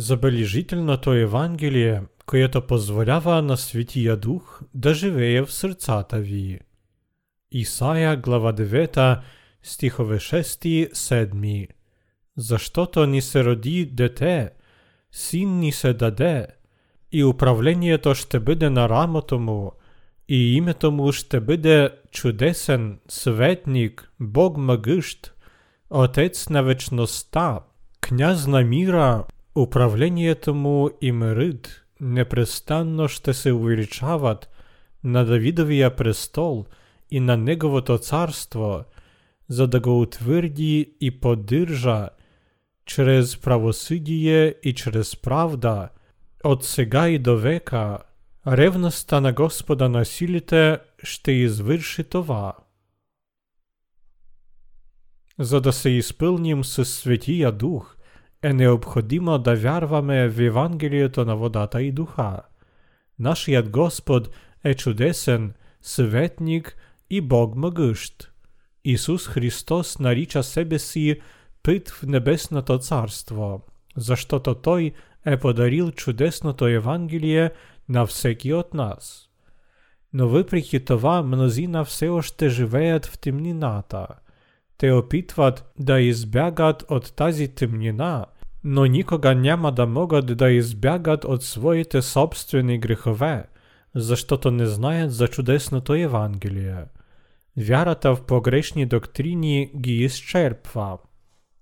Забележительно то Євангеліє, което позволява на Святія Дух да живеє в серцата ві. Ісая, глава 9, стихове 6, 7. За що то ні се роді дете, син ні се даде, і управлення то ще буде на рамо тому, і ім'я тому ще буде чудесен, светник, Бог магишт, Отець на вечноста, князь на міра, управлення тому і мирид, непрестанно ще се увеличават на Давидовия престол и на неговото царство, за да го утвърди и поддържа чрез правосъдие и чрез правда, от сега и до века, ревността на Господа на силите ще извърши това. За да се изпълним със Светия Дух, е необходимо да вярваме в Евангелието на водата и духа. Нашият Господ е чудесен, светник и Бог могъщ. Исус Христос нарича себе си път в небесното царство, защото Той е подарил чудесното Евангелие на всеки от нас. Но въпреки това мнозина все още живеят в темнината. Те опитват да избягат от тази темнина, но никога няма да могат да избягат от своите собствени грехове, защото не знаят за чудесното Евангелие. Вярата в погрешни доктрини ги изчерпва.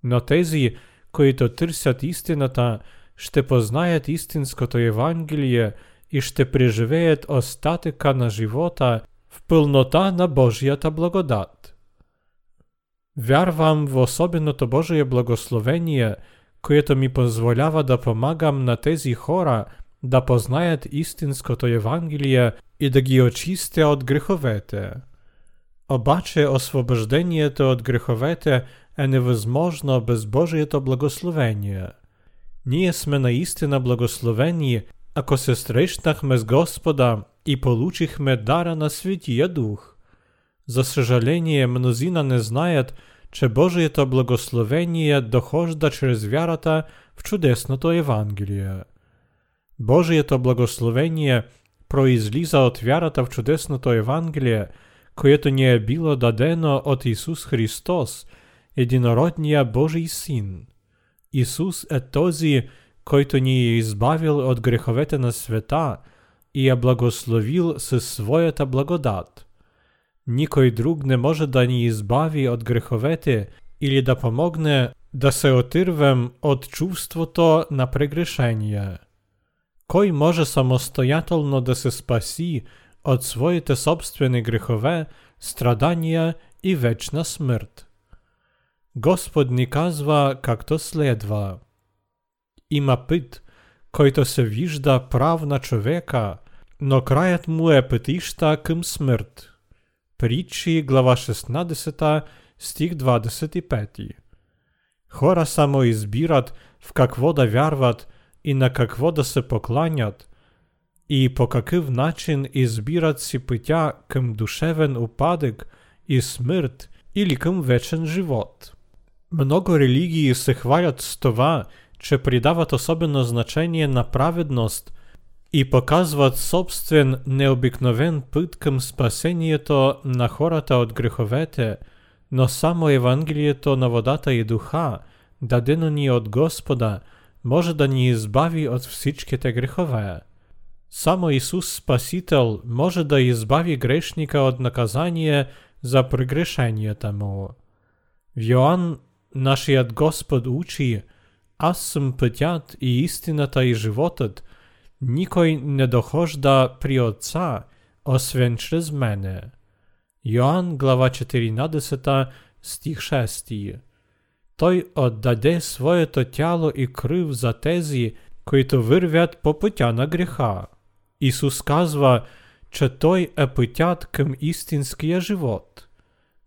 Но тези, които търсят истината, ще познаят истинското Евангелие и ще преживеят остатъка на живота в пълнота на Божията благодат. Вярвам в особеното Божие благословение, което ми позволява да помагам на тези хора да познаят истинското Евангелие и да ги очистя от греховете. Обаче освобождението от греховете е невъзможно без Божието благословение. Ние сме наистина благословени, ако се срещнахме с Господа и получихме дара на Святия Дух. За съжаление, мнозина не знаят, че Божието благословение дохожда чрез вярата в чудесното Евангелие. Божието благословение произлиза от вярата в чудесното Евангелие, което ни е било дадено от Исус Христос, единородния Божий Син. Исус е този, който ни е избавил от греховете на света и е благословил със своята благодат. Никой друг не може да ни избави от греховете или да помогне да се отирвем от чувството на прегрешение. Кой може самостоятелно да се спаси от своите собствени грехове, страдания и вечна смърт? Господ ни казва както следва. Има път, който се вижда прав на човека, но краят му е пътища към смърт. Притчи, глава 16, стих 25. Хора само избират в какво да вярват и на какво да се покланят, и по какъв начин избират си пътя към душевен упадък и смърт или към вечен живот. Много религии се хвалят с това, че придават особено значение на праведност и показват собствен необикновен път към спасението на хората от греховете, но само Евангелието на водата и духа, дадено ни от Господа, може да ни избави от всичките грехове. Само Исус Спасител може да избави грешника от наказание за прегрешенията му. В Йоанн нашият Господ учи, аз съм пътят и истината и животът, никой не дохожда при Отца, освен чрез мене. Йоанн, глава 14, стих 6. Той отдаде своето тяло и крив за тези, които вървят по пътя на греха. Исус казва, че Той е пътят към истинския живот.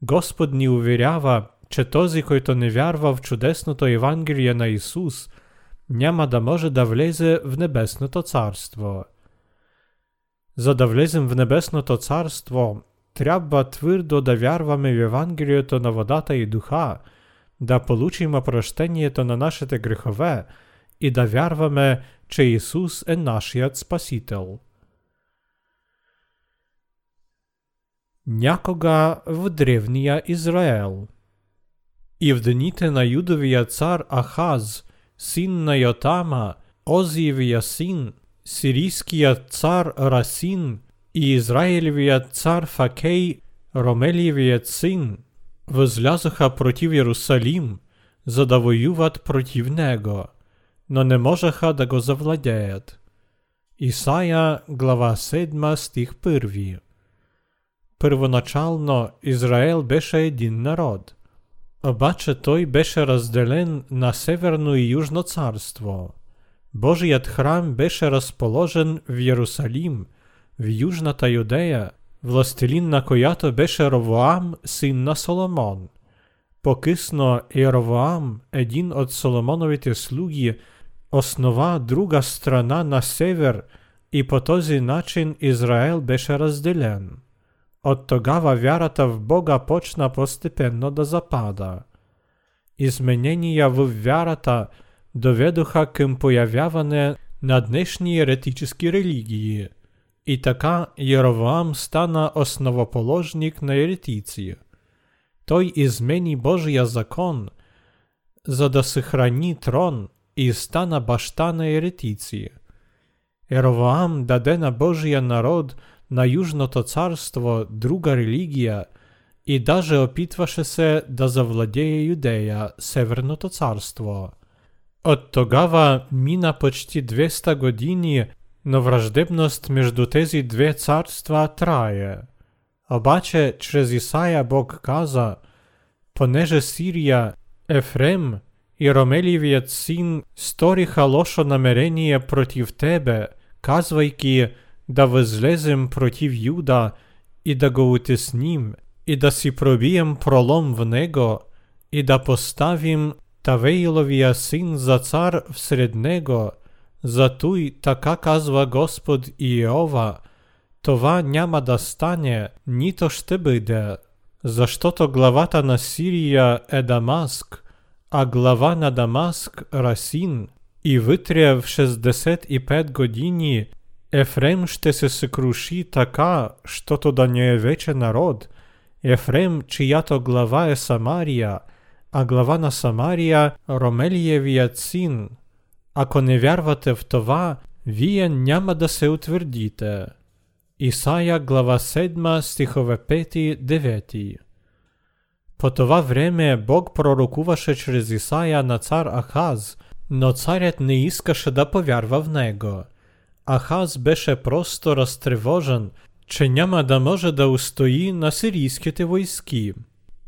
Господ ни уверява, че този, който не вярва в чудесното Евангелие на Исус, няма да може да влезе в небесното царство. За да влезем в небесното царство, трябва твърдо да вярваме в Евангелието на водата и духа, да получим опрощението на нашите грехове і да вярваме, че Ісус е нашият Спасител. Някога в древния Израел. І в дните на Юдовія цар Ахаз, син на Йотама, Озієвія син, Сирійськия цар Расин і Ізраїльвія цар Факей, Ромелієвія син, возлязоха против Єрусалим, за да воюват против него, но не можеха да го завладеят. Ісая, глава 7, стих 1. Первоначално Ізраїл беше един народ. Обаче той беше разделен на Северно и Южно царство. Божият храм беше разположен в Єрусалим, в Южната Юдея, властелин на която беше Ровоам, син на Соломон. Покисно Єровоам, един от Соломоновите слуги, основа друга страна на север, і по този начин Ізраїл беше разделен. От тогава вярата в Бога почна постепенно да запада. Изменения в вяра вярата доведоха към появяване на днешні еретичні релігії, і така Єровоам стана основоположник на еретиці. Той измени Божия закон, за трон і стана башта на еретиці. Єровоам даде на Божия народ на Южното царство друга релігія, і даже опитвашесе да завладеє Юдея, Северното царство. От тогава мина почти 200 години, но враждебност между тези две царства трае. Обаче, чрез Исаия Бог каза, понеже Сирия, Ефрем и Ромелівіят син сториха лошо намерение против тебе, казвайки, да возлезем против Юда и да го утесним, и да си пробием пролом в него, и да поставим Тавейловія син за цар всред него, за туй така казва Господ Іова, това няма да стане, нито ще биде, защо-то главата на Сирія е Дамаск, а глава на Дамаск Расін, і витря в 65 годині Ефрем ще сокруши така, що то да не вече народ, Ефрем, чия-то глава е Самарія, а глава на Самарія Ромелієвія цін. Ако не вярвате в това, вие няма да се утвердите. Исаия глава 7 стихове 5-9 По това време Бог пророкуваше чрез Исаия на цар Ахаз, но царят не искаше да повярва в него. Ахаз беше просто разтревожен, че няма да може да устои на сирийските войски.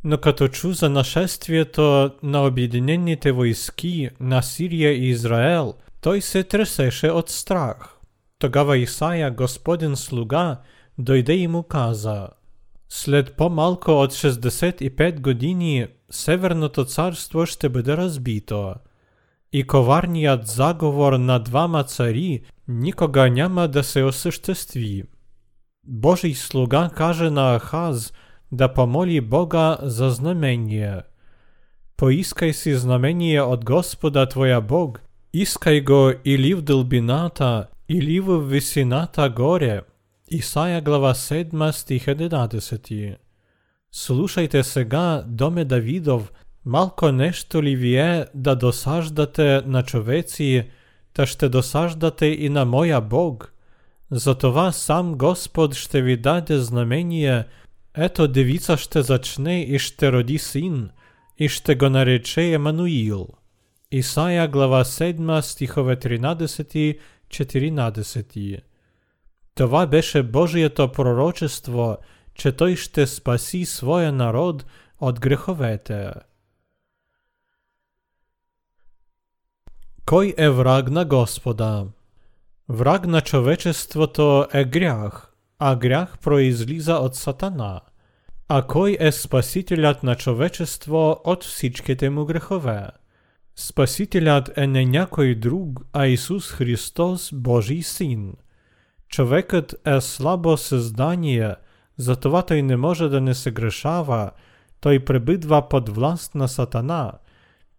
Но като чу за нашествието на обединените войски на Сирия и Израел, той се тресеше от страх. Тогава Исаия, Господен слуга, дойде и каза, След по-малко от 65 години Северното царство ще бъде разбито, и коварният заговор на двама цари никога няма да се осъществи. Божий слуга каже на Ахаз да помоли Бога за знамение. Поискай си знамение от Господа твоя Бог, искай го или в дълбината, или в висината горе. Исаия глава 7 стих 11. Слушайте сега, доме Давидов, малко нещо ли вие да досаждате на човеци, та ще досаждате и на моя Бог. Затова сам Господ ще ви даде знамение, ето девица ще зачне і ще роди син, і ще го нарече Емануїл. Ісая глава 7 стихове 13 14. Това беше Божието пророчество, че той ще спаси своя народ от греховете. Кой е враг на Господа? Враг на човечеството е грях, а грях произлиза от сатана. А кой е спасителят на човечество от всичките му грехове? Спасителят е не някой друг, а Исус Христос, Божий Син. Човекът е слабо създание, затова той не може да не се грешава, той пребидва под власт на сатана –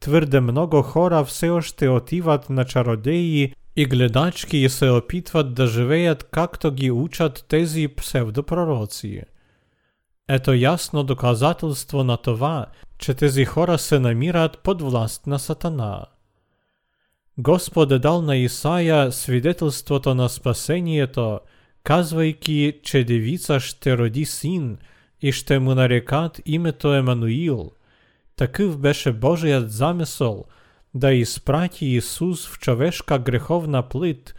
твърде много хора все още отиват на чародеи и гледачки се опитват да живеят както ги учат тези псевдопророци. Ето ясно доказателство на това, че тези хора се намират под власт на Сатана. Господ е дал на Исаия свидетелството на спасението, казвайки, че девица ще роди син и ще му нарекат името Емануил. Такъв беше Божият замисъл да изпрати Исус в човешка греховна плит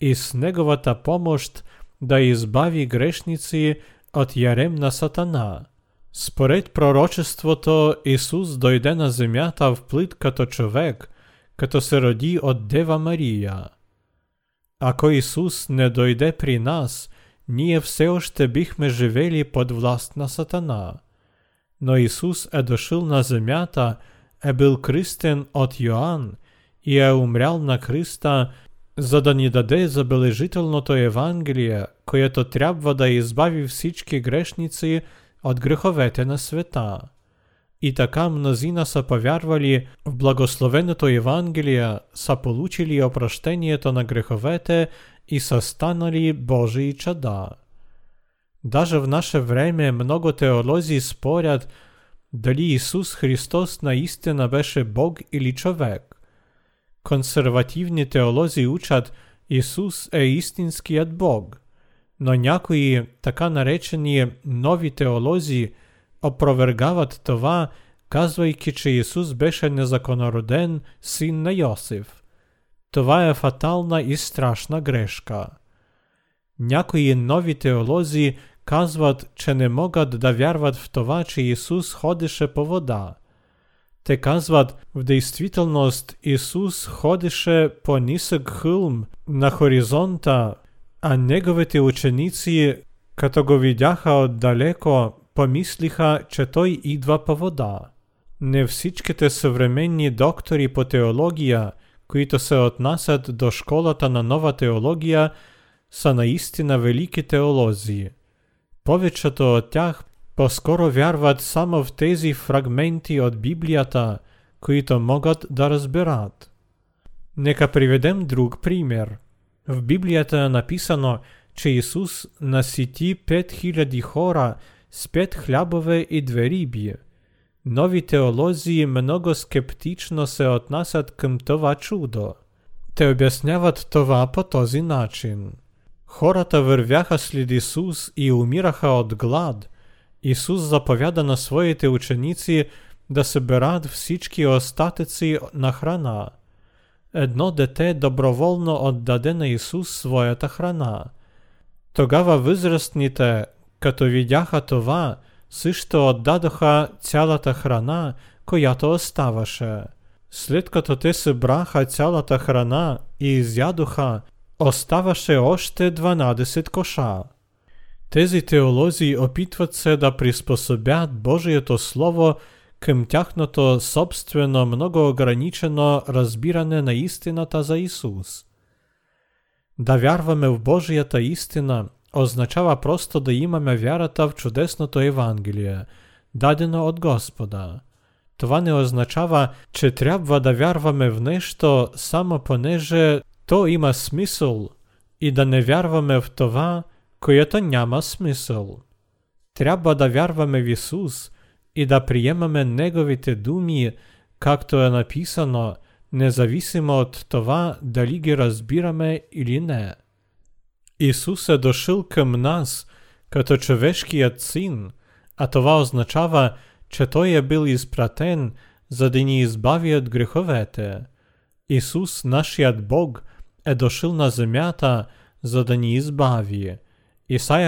и с неговата помощ да избави грешници от ярем на Сатана. Според пророчеството Исус дойде на земята в плит като човек, като се роди от Дева Мария. Ако Исус не дойде при нас, ние все още бихме живели под власт на Сатана. Но Исус е дошъл на земята, е бил кръстен от Йоанн и е умрял на кръста, за да ни даде забележителното Евангелие, което трябва да избави всички грешници от греховете на света. И така мнозина са повярвали в благословеното Евангелие, са получили опрощението на греховете и са станали Божии чада. Даже в наше време много теолози спорят дали Исус Христос наистина беше Бог или човек. Консервативни теолози учат Исус е истинският Бог, но някои така наречени нови теолози – опровергават това, казвайки, че Исус беше незаконороден син на Йосиф. Това е фатална и страшна грешка. Някои нови теолози казват, че не могат да вярват в това, че Исус ходеше по вода. Те казват, в действителност Исус ходеше по нисък хълм на хоризонта, а неговите ученици, като го видяха отдалеко, помислиха, че той идва по вода. Не всичките съвременни доктори по теология, които се отнасят до школата на нова теология, са наистина велики теолози. Повечето от тях по-скоро вярват само в тези фрагменти от Библията, които могат да разберат. Нека приведем друг пример. В Библията е написано, че Исус насити 5000 хора с пет хлябове и две риби. Нови теолози много скептично се отнасят към това чудо. Те обясняват това по този начин. Хората вървяха след Исус и умираха от глад. Исус заповяда на своите ученици да съберат всички остатъци на храна. Едно дете доброволно отдаде на Исус своята храна. Тогава възрастните, като видяха това, също отдадоха цялата храна, която оставаше. След като те събраха цялата храна и изядоха, оставаше още 12 коша. Тези теолози опитват се да приспособят Божието Слово към тяхното собствено много ограничено разбиране на истината за Исус. Да вярваме в Божията истина означава просто да имаме вярата в чудесното Евангелие, дадено от Господа. Това не означава, че трябва да вярваме в нещо само понеже то има смисъл и да не вярваме в това, което няма смисъл. Трябва да вярваме в Исус и да приемаме Неговите думи, както е написано, независимо от това дали ги разбираме или не. Исус е дошъл към нас като човешкият син, а това означава, че Той е бил изпратен, за да ни избави от греховете. Исус, нашият Бог, е дошъл на земята, за да ни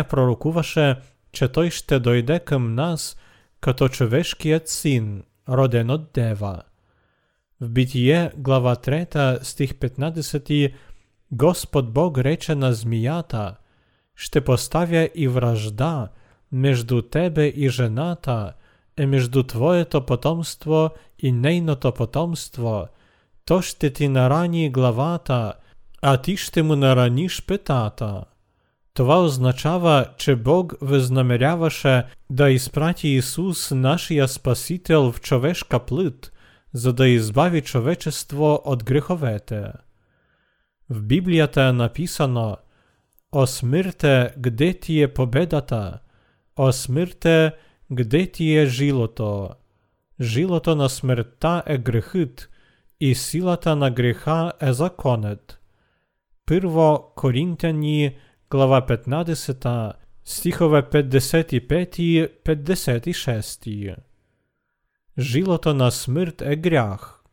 пророкуваше, че Той ще дойде към нас като човешкият син, роден от Дева. В Битие, глава 3, стих 15, Господ Бог рече на змията, ще поставя и вражда между тебе и жената, е между твоето потомство и нейното потомство. То ще ти нарани главата, а ті ж ти мене раніш питата. Това означава, чи Бог визнаміряваше, да іспраті Ісус наш я Спасітел в човешка плит, зада ізбаві човечество от гріховете. В Бібліята написано «О смирте, где тіє победата, о смирте, где тіє жилото, жилото на смерта е грехит, і силата на гріха е законет». 1 Корінтяні, глава 15, стихове 55, 56. Жилото на смерть е грях.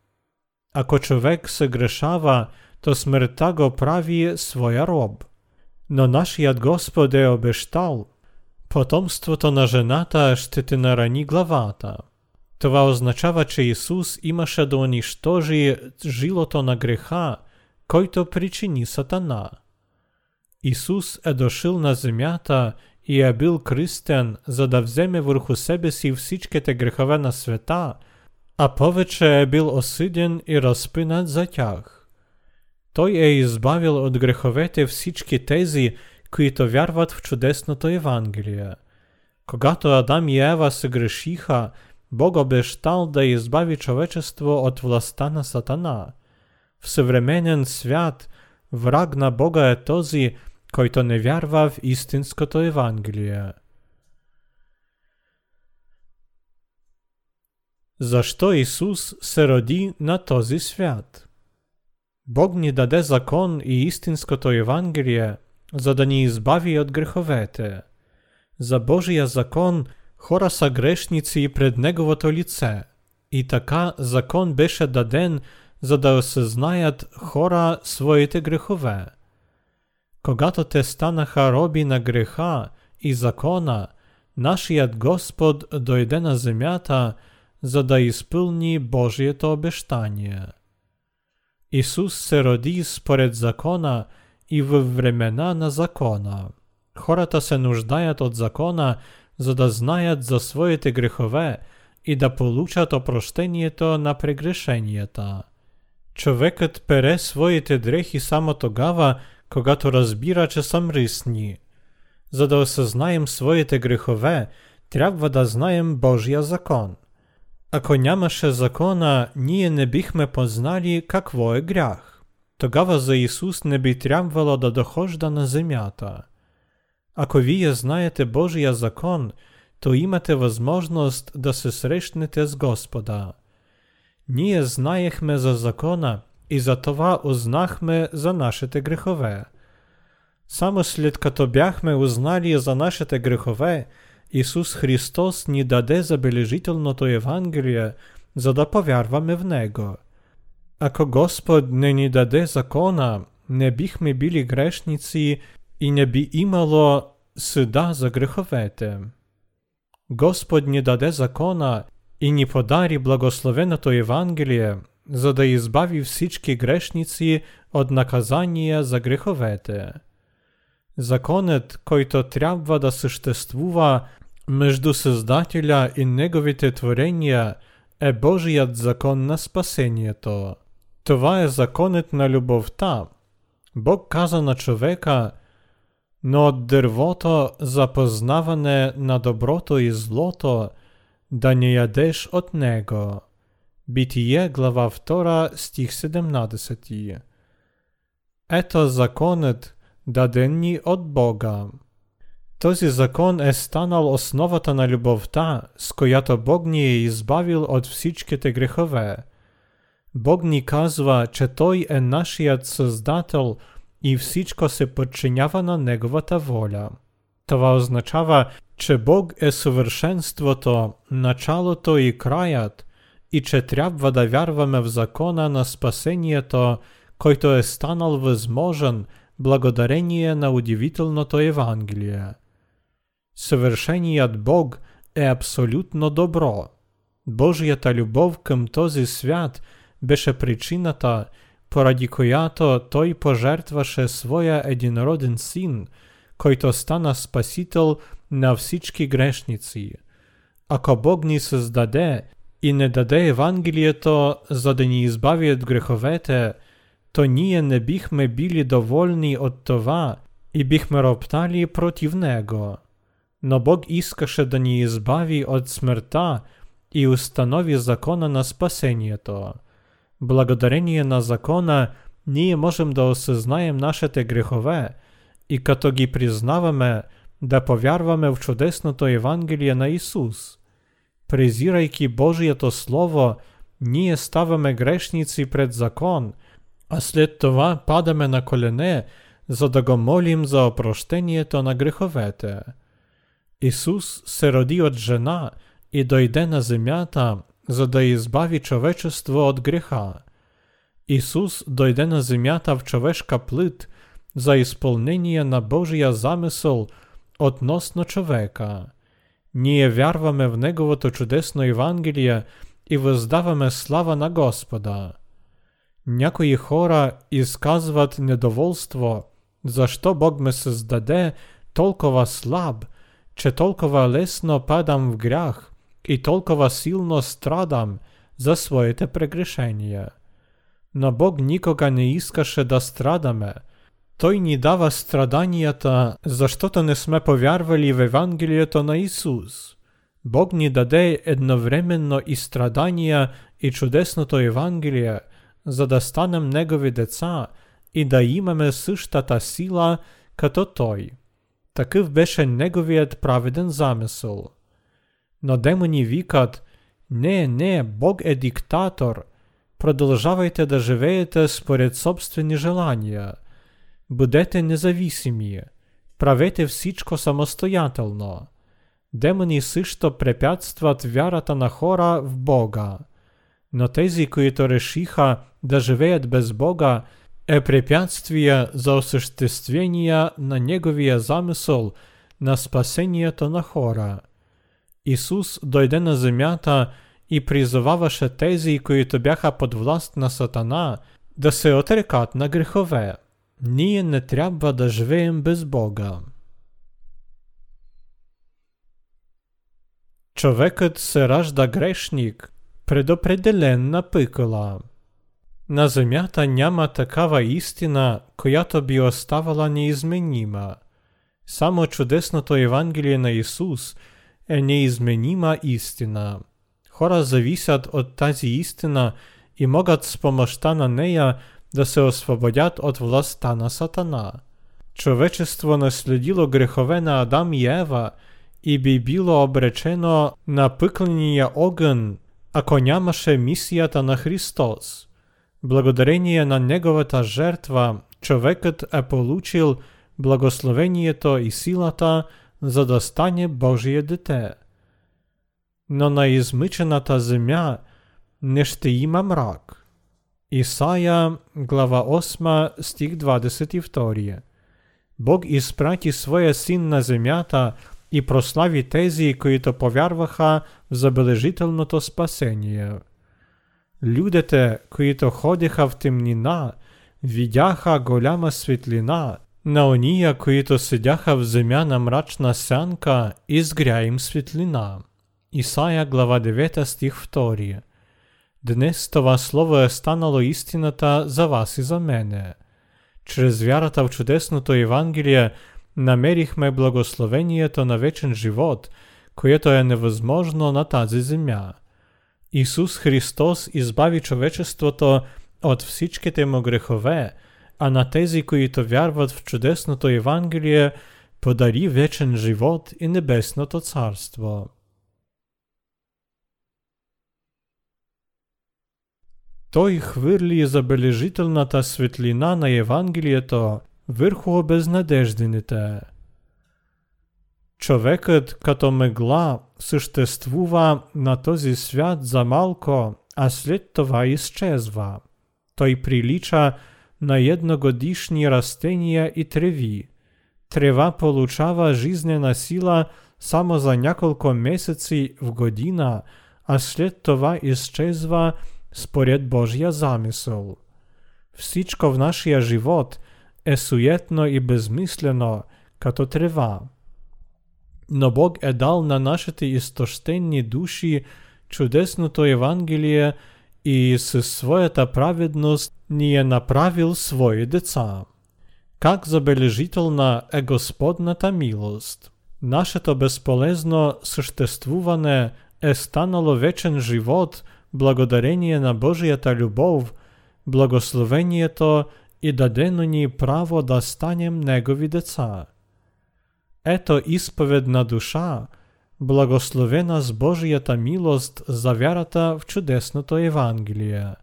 Ако човек согрешава, то смерта го прави своя роб. Но нашият Господе обещал, потомството на жената ще ти нарані главата. Това означава, че Ісус імаше до ніштожі жилото на греха, който причини Сатана. Исус е дошъл на земята и е бил кръстен, за да вземе върху себе си всичките грехове на света, а повече е бил осъден и разпинат за тях. Той е избавил от греховете всички тези, които вярват в чудесното Евангелие. Когато Адам и Ева се грешиха, Бог обещал да избави човечество от властта на Сатана. В съвременен свят враг на Бога е този, който не вярва в истинското Евангелие. Защо Исус се роди на този свят? Бог ни даде закон и истинското Евангелие, за да ни избави от греховете. За Божия закон хора са грешници пред Неговото лице. И така закон беше даден, за да осъзнаят хора своите грехове. Когато те станаха роби на греха и закона, нашият Господ дойде на земята, за да изпълни Божието обещание. Исус се роди според закона и във времена на закона. Хората се нуждаят от закона, за да знаят за своите грехове и да получат опрощението на прегрешенията. Човекът пере своите дрехи само тогава, когато разбира, че са мръсни. За да осъзнаем своите грехове, трябва да знаем Божия закон. Ако нямаше закона, ние не бихме познали какво е грях. Тогава за Исус не би трябвало да дохожда на земята. Ако вие знаете Божия закон, то имате възможност да се срещнете с Господа. Ние знаехме за закона и за това узнахме за нашите грехове. Само след като за нашите грехове, Исус Христос ни даде забележителното Евангелие, за да повярваме в Него. Ако Господ не ни даде закона, не бихме били грешници и не би имало съда за греховете. Господ ни даде закона и ни подари благословеното Евангелие, за да избави всички грешници от наказания за греховете. Законът, който трябва да съществува между Създателя и Неговите творения, е Божият закон на спасението. Това е законът на любовта. Бог каза на човека, но от дървото за познаване на доброто и злото да не ядеш от него. Битие, глава 2, стих 17. Ето законът, даден ни от Бога. Този закон е станал основата на любовта, с която Бог ни е избавил от всичките грехове. Бог ни казва, че Той е нашият Създател и всичко се подчинява на Неговата воля. Това означава, че Бог е съвършенството, началото и краят, и че трябва да вярваме в закона на спасението, който е станал възможен благодарение на удивителното Евангелие. Съвършеният Бог е абсолютно добро. Божията любов към този свят беше причината, поради която той пожертваше своя единороден син, който стана спасител на всички грешници. Ако Бог ни създаде и не даде Евангелието, за да ни избави от греховете, то ние не бихме били доволни от това и бихме роптали против Него. Но Бог искаше да ни избави от смъртта и установи закона на спасението. Благодарение на закона ние можем да осъзнаем нашите грехове и като ги признаваме, да повярваме в чудесното Евангелие на Исус. Презирайки Божието Слово, ние ставаме грешници пред закон, а след това падаме на колене, за да го молим за опрощението на греховете. Исус се роди от жена и дойде на земята, за да избави човечество от греха. Исус дойде на земята в човешка плит за изпълнение на Божия замисъл относно човека. Ние вярваме в Неговото чудесно Евангелие и въздаваме слава на Господа. Някои хора изказват недоволство, защо Бог ме създаде толкова слаб, че толкова лесно падам в грях и толкова силно страдам за своите прегрешения. Но Бог никога не искаше да страдаме. Той ни дава страданията, защото не сме повярвали в Евангелието на Исус. Бог ни даде едновременно и страдания и чудесното Евангелие, за да станем Негови деца и да имаме същата сила като Той. Такъв беше Неговият праведен замисъл. Но демони викат, не, не, Бог е диктатор, продължавайте да живеете според собствени желания. Бъдете независими, правете всичко самостоятелно. Демони също препятстват вярата на хора в Бога. Но тези, които решиха да живеят без Бога, е препятствие за осъществение на Неговия замисъл на спасението на хора. Исус дойде на земята и призоваваше тези, които бяха под власт на Сатана, да се отрекат на грехове. Ние не трябва да живеем без Бога. Човекът се ражда грешник, предопределен на пикола. На земята няма такава истина, която би оставала неизменима. Само чудесното Евангелие на Исус е неизменима истина. Хора зависят от тази истина и могат с помощта на нея да се освободят от властта на Сатана. Човечество наследило грехове на Адам и Ева и би било обречено на пъкления огън, ако нямаше мисията на Христос. Благодарение на Неговата жертва, човекът е получил благословението и силата, за да стане Божие дете. Но на измъчената земя не ще има мрак. Исаия, глава 8, стих 22. Бог изпрати своя син на земята и прослави тези, които повярваха в забележителното спасение. Людите, които ходиха в темнина, видяха голяма светлина, на ония, които седяха в земя на мрачна сянка, изгря им светлина. Исаия глава 9 стих 2 Днес това слово е станало истината за вас и за мене. Чрез вярата в чудесното Евангелие намерихме благословението на вечен живот, което е невъзможно на тази земя. Исус Христос избави човечеството от всичките му грехове, а на тези, които вярват в чудесното Евангелие, подари вечен живот и небесното царство. Той хвърли забележителната светлина на Евангелието върху обезнадеждените. Човекът като мъгла съществува на този свят за малко, а след това изчезва. Той прилича на едногодишни растения и треви. Трева получава жизнена сила само за няколко месеци в година, а след това изчезва според Божия замисъл. Всичко в нашия живот е суетно и безмислено, като трева. Но Бог е дал на нашите изтощени души чудесното Евангелие и със своята праведност ни е направил свои деца. Как забележителна е Господната милост! Нашето безполезно съществуване е станало вечен живот благодарение на Божията любов, благословението и дадено ни право да станем Негови деца. Ето изповедна душа, благословена с Божията милост за вярата в чудесното Евангелие.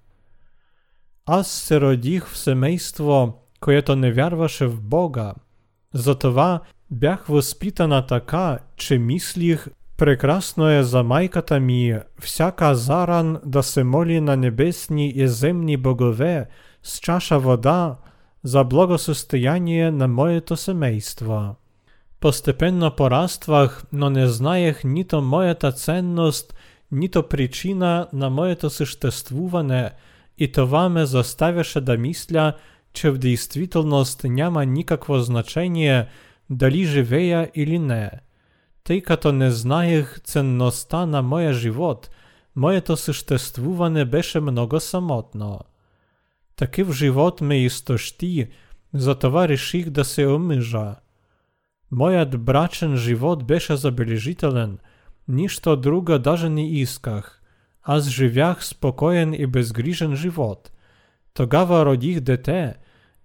Аз се родих в семейство, което не вярваше в Бога, затова бях възпитана така, че мислих прекрасно е за майката всяка заран да се моли на небесни и земни богове с чаша вода за благосостояние на моето семейство. Постепенно пораствах, но не знаех нито моята ценност, нито причина на моето съществуване, и това ме заставяше да мисля, че в действителност няма никакво значение дали живея или не. Тъй като не знаех ценността на моя живот, моето съществуване беше много самотно. Такив живот ме изтощи, затова реших да се омъжа. Моят брачен живот беше забележителен, нищо друго даже не исках. Аз живях спокоен и безгрижен живот. Тогава родих дете,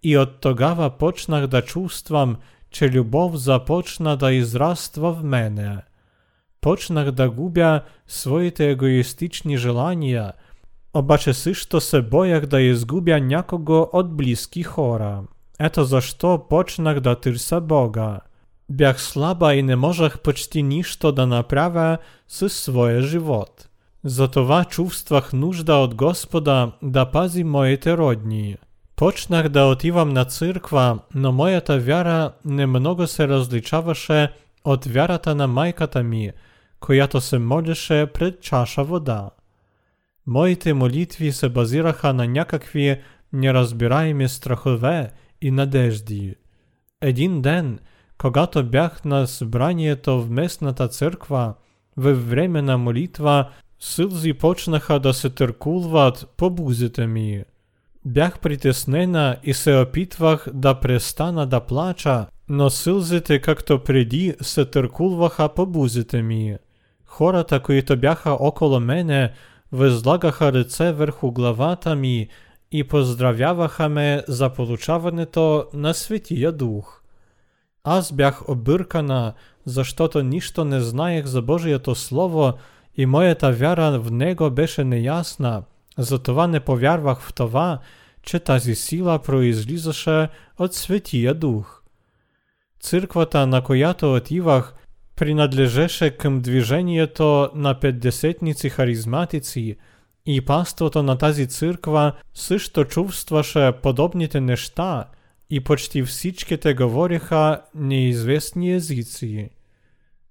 и от тогава почнах да чувствам, че любов започна да израства в мене. Почнах да губя своите егоистични желания, обаче също се боях да изгубя някого от близки хора. Ето защо почнах да търся Бога. Бях слаба и не можех почти нищо да направя със своя живот. Затова чувствах нужда от Господа да пази моите родни. Почнах да отивам на църква, но моята вяра немного се различаваше от вярата на майката ми, която се молеше пред чаша вода. Моите молитви се базираха на някакви неразбираеми страхове и надежди. Един ден, когато бях на събранието в местната църква, във време на молитва, сълзи почнаха да се търкулват по бузите ми. Бях притеснена и се опитвах да престана да плача, но сълзите както преди се търкулваха по бузите ми. Хората, които бяха около мене, възлагаха ръце върху главата ми и поздравяваха ме за получаването на Светия Дух. Аз бях объркана, защото нищо не знаех за Божието Слово и моята вяра в него беше неясна – затова не повярвах в това, че тази сила произлизаше от Светия Дух. Църквата, на която отивах, принадлежеше към движението на петдесетници харизматици и паството на тази църква също чувстваше подобните неща и почти всичките говориха неизвестни езици.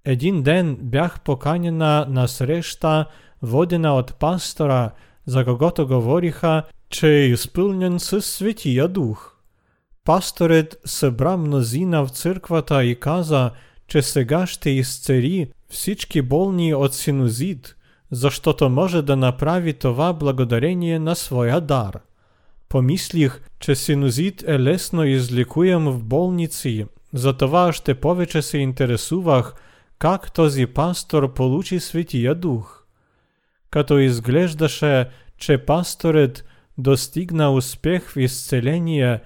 Един ден бях поканена на среща, водена от пастора – за когото говориха, че е изпълнен със Светия Дух. Пасторът събра мнозина в църквата и каза, че сега ще изцери всички болни от синузит, защото може да направи това благодарение на своя дар. Помислих, че синузит е лесно излекуем в болници, затова още повече се интересувах как този пастор получи Светия Дух. Като изглеждаше, че пасторът достигна успех в изцеление,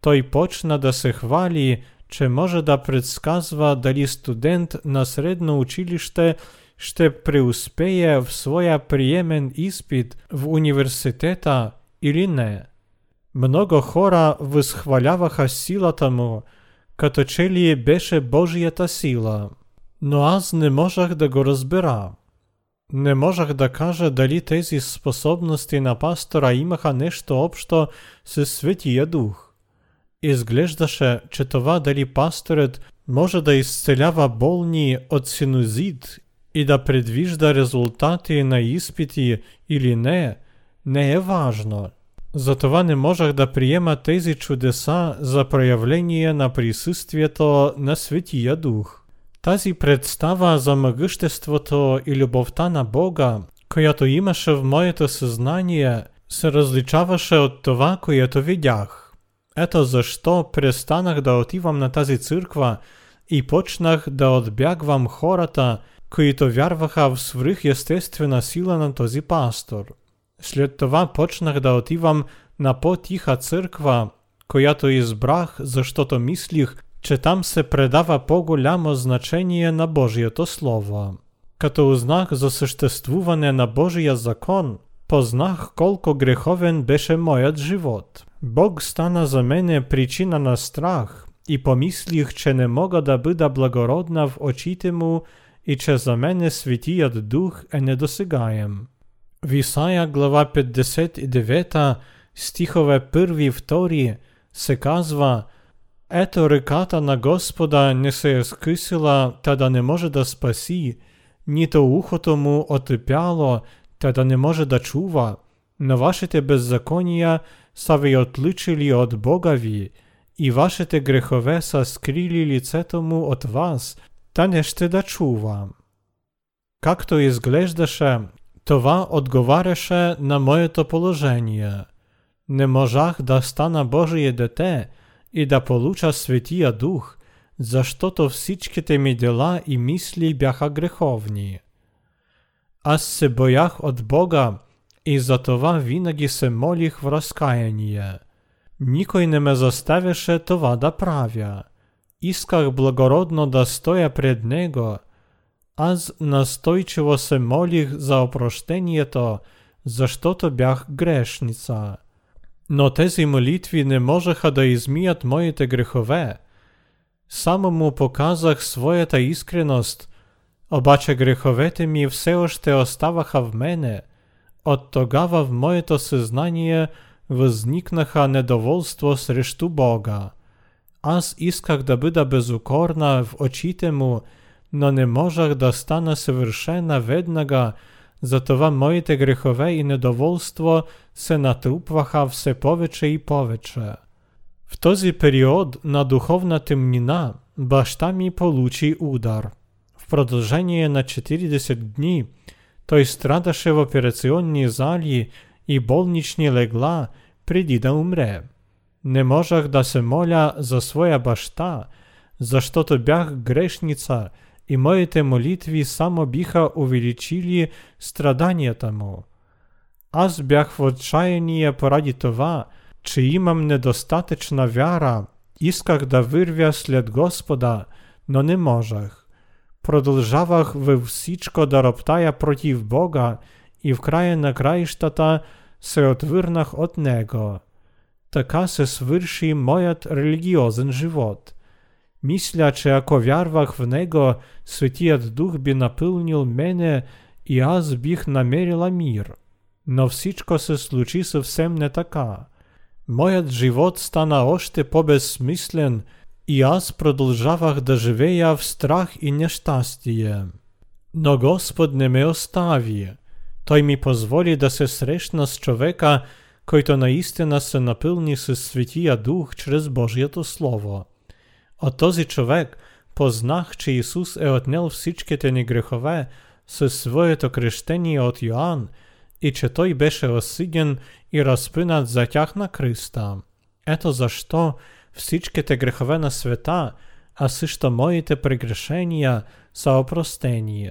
той почна да се хвали, че може да предсказва дали студент на средно училище ще преуспее в своя приемен изпит в университета или не. Много хора възхваляваха силата му, като че ли беше Божията сила, но аз не можех да го разбера. Не можех да кажа дали тези способности на пастора имаха нещо общо с Светия Дух. Изглеждаше, че това дали пасторът може да изцелява болни от синузит и да предвижда резултати на изпити или не, не е важно. Затова не можех да приема тези чудеса за проявление на присъствието на Светия Дух. Тази представа за могъществото и любовта на Бога, която имаше в моето съзнание, се различаваше от това, което видях. Ето защо престанах да отивам на тази църква и почнах да отбягвам хората, които вярваха в свръхестествена сила на този пастор. След това почнах да отивам на по-тиха църква, която избрах, защото мислих, че там се предава по-голямо значение на Божието Слово. Като узнах за съществуване на Божия закон, познах колко греховен беше моят живот. Бог стана за мене причина на страх и помислих, че не мога да бъда благородна в очите му и че за мене Светият Дух е недосегаем. В глава 59 стихове 1-2 се казва Ето реката на Господа не се е скъсила, та да не може да спаси, нито ухото му отъпяло, та да не може да чува, но вашите беззакония са ви отличили от Бога ви, и вашите грехове са скрили лицето му от вас, та не ще да чува. Както изглеждаше, това отговаряше на моето положение. Не можах да стана Божие дете и да получа Светия Дух, защото всичките ми дела и мисли бяха греховни. Аз се боях от Бога и затова винаги се молих в разкаяние. Никой не ме заставяше това да правя. Исках благородно да стоя пред Него. Аз настойчиво се молих за опрощението, защото бях грешница. Но тези молитви не можеха да измият моите грехове. Само му показах своята искреност, обаче греховете ми все още оставаха в мене. От тогава в моето съзнание възникнаха недоволство срещу Бога. Аз исках да бъда безукорна в очите му, но не можах да стана съвършена веднага, затова моите грехове и недоволство се натрупваха все повече и повече. В този период на духовна темнина баща ми получи удар. В продължение на 40 дни той страдаше в операционни зали и болнични легла преди да умре. Не можах да се моля за своя баща, защото бях грешница и моите молитви само биха увеличили страданията му. Аз бях в отчаяние поради това, че имам недостатъчна вяра, исках да вървя след Господа, но не можах. Продължавах във всичко да роптая против Бога и в края на краищата се отвърнах от Него. Така се свърши моят религиозен живот. – Мисля, че ако вярвах в Него, Светият Дух би напълнил мене и аз бих намерила мир. Но всичко се случи съвсем не така. Моят живот стана още по-безсмислен и аз продължавах да живея в страх и нещастие. Но Господ не ме остави. Той ми позволи да се срещна с човека, който наистина се напълни със Светия Дух чрез Божието Слово. От този човек познах, че Исус е отнел всичките ни грехове със своето крещение от Йоанн и че той беше осъден и разпинат за тях на кръста. Ето защо всичките грехове на света, а също моите прегрешения са опростени.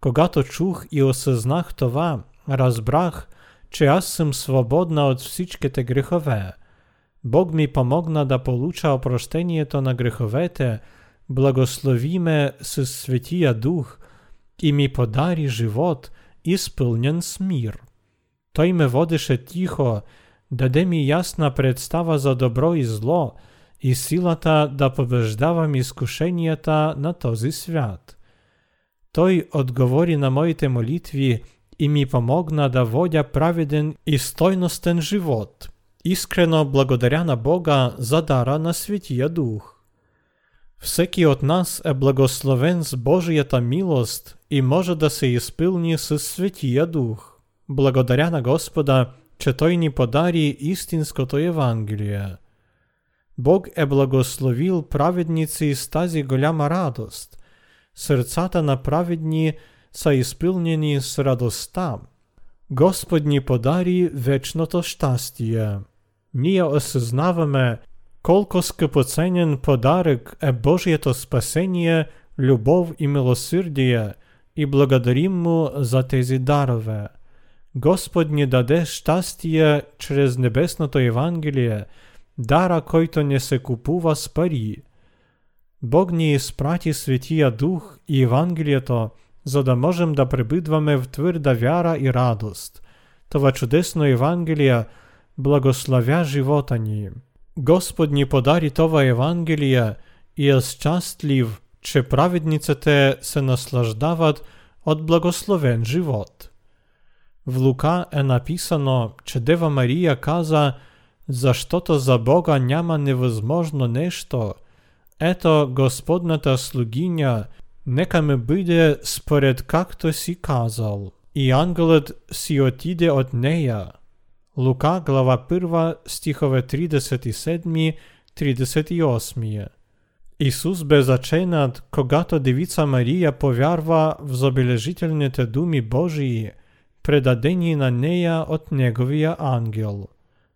Когато чух и осъзнах това, разбрах, че аз съм свободна от всичките грехове. Бог ми помогна да получа опрощението на греховете, благослови ме със Светия Дух и ми подари живот, изпълнен с мир. Той ме водеше тихо, даде ми ясна представа за добро и зло и силата да побеждавам изкушенията на този свят. Той отговори на моите молитви и ми помогна да водя праведен и стойностен живот Искрено благодаря на Бога за дара на Святия Дух. Всеки от нас е благословен с Божията милост и може да се изпълни с Святия Дух. Благодаря на Господа, че Той ни подари истинското Евангелие. Бог е благословил праведници с тази голяма радост. Сърцата на праведни са изпълнени с радостта. Господ ни подари вечното щастие. Ние осъзнаваме колко скъпоценен подарък е Божието спасение, любов и милосърдие, і благодарим му за тези дарове. Господ ни даде щастие через небесното Евангелие, дара, който не се купува с пари. Бог ни изпрати Святия Дух и Евангелието, за да можем да пребидваме в твърда вяра и радост. Това чудесно Евангелие благословя живота ни. Господ ни подари това Евангелие и е щастлив, че праведниците се наслаждават от благословен живот. В Лука е написано, че Дева Мария каза, защото за Бога няма невъзможно нещо. Ето Господната слугиня, нека ме бъде според както си казал. И ангелът си отиде от нея. Лука, глава 1, стихове 37-38. Исус бе заченат, когато девица Мария повярва в забележителните думи Божии, предадени на нея от Неговия ангел.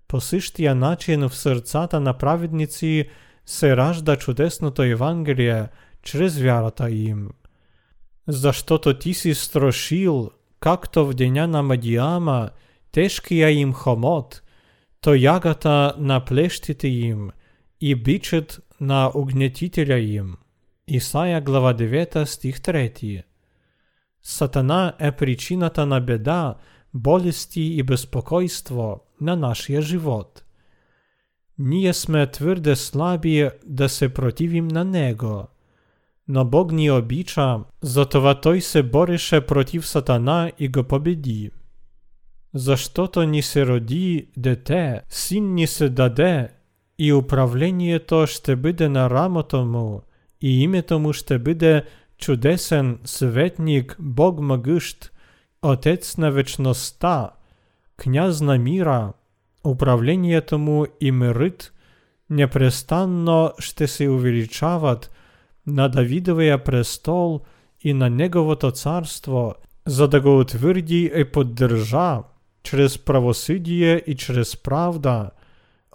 По същия начин в сърцата на праведници се ражда чудесното Евангелие чрез вярата им. Защото ти си строшил, както в деня на Мадиама, тежкия им хомот, то ягата на плещите им и бичът на угнетителя им. Исаия глава 9 стих 3. Сатана е причината на беда, болести и безпокойство на нашия живот. Ние сме твърде слаби да се противим на него. Но Бог ни обича, затова Той се бореше против Сатана и го победи. Защото ни се роди дете, син ни се даде, і управлението ще буде на рамото му, і ім'я тому ще буде чудесен светник Бог могущ, Отець на вечноста, князь на міра, управление тому і мирит, непрестанно ще се увеличават на Давидовия престол и на неговото царство, за да го утвърди и поддържа, чрез правосъдие и чрез правда,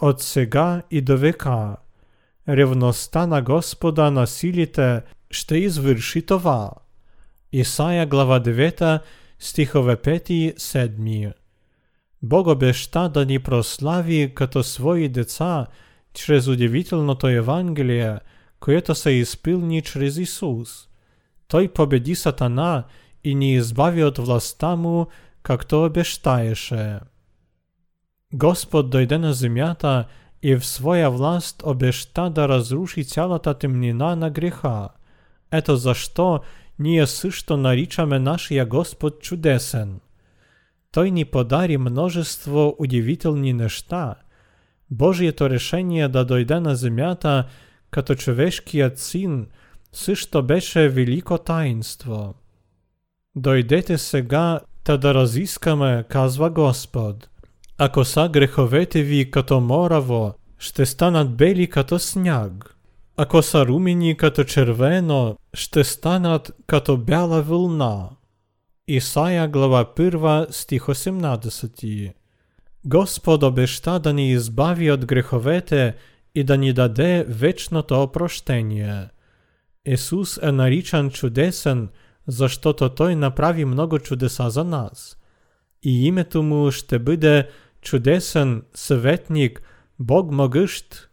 от сега і до века. Ревността на Господа на силите ще извърши това. Исаия глава 9, стихове 5-7. Бог обеща да ни прослави като свои деца чрез удивителното Евангелие, което се изпълни чрез Исус. Той победи Сатана и ни избави от властта му, както обещаеше. Господ дойде на земята и в своя власт обеща да разруши цялата темнина на греха. Ето защо ние също наричаме нашия Господ чудесен. Той ни подари множество удивителни неща. Божието решение да дойде на земята като човешкият син също беше велико таинство. Дойдете сега, та да разискаме, казва Господ. Ако са греховете ви като мораво, ще станат бели като сняг. Ако са румени като червено, ще станат като бяла вълна. Исаия глава 1 стих 18 Господ обеща да ни избави от греховете и да ни даде вечното опрощение. Исус е наричан чудесен, защото Той направи много чудеса за нас. И името му ще бъде чудесен съветник, Бог могъщ.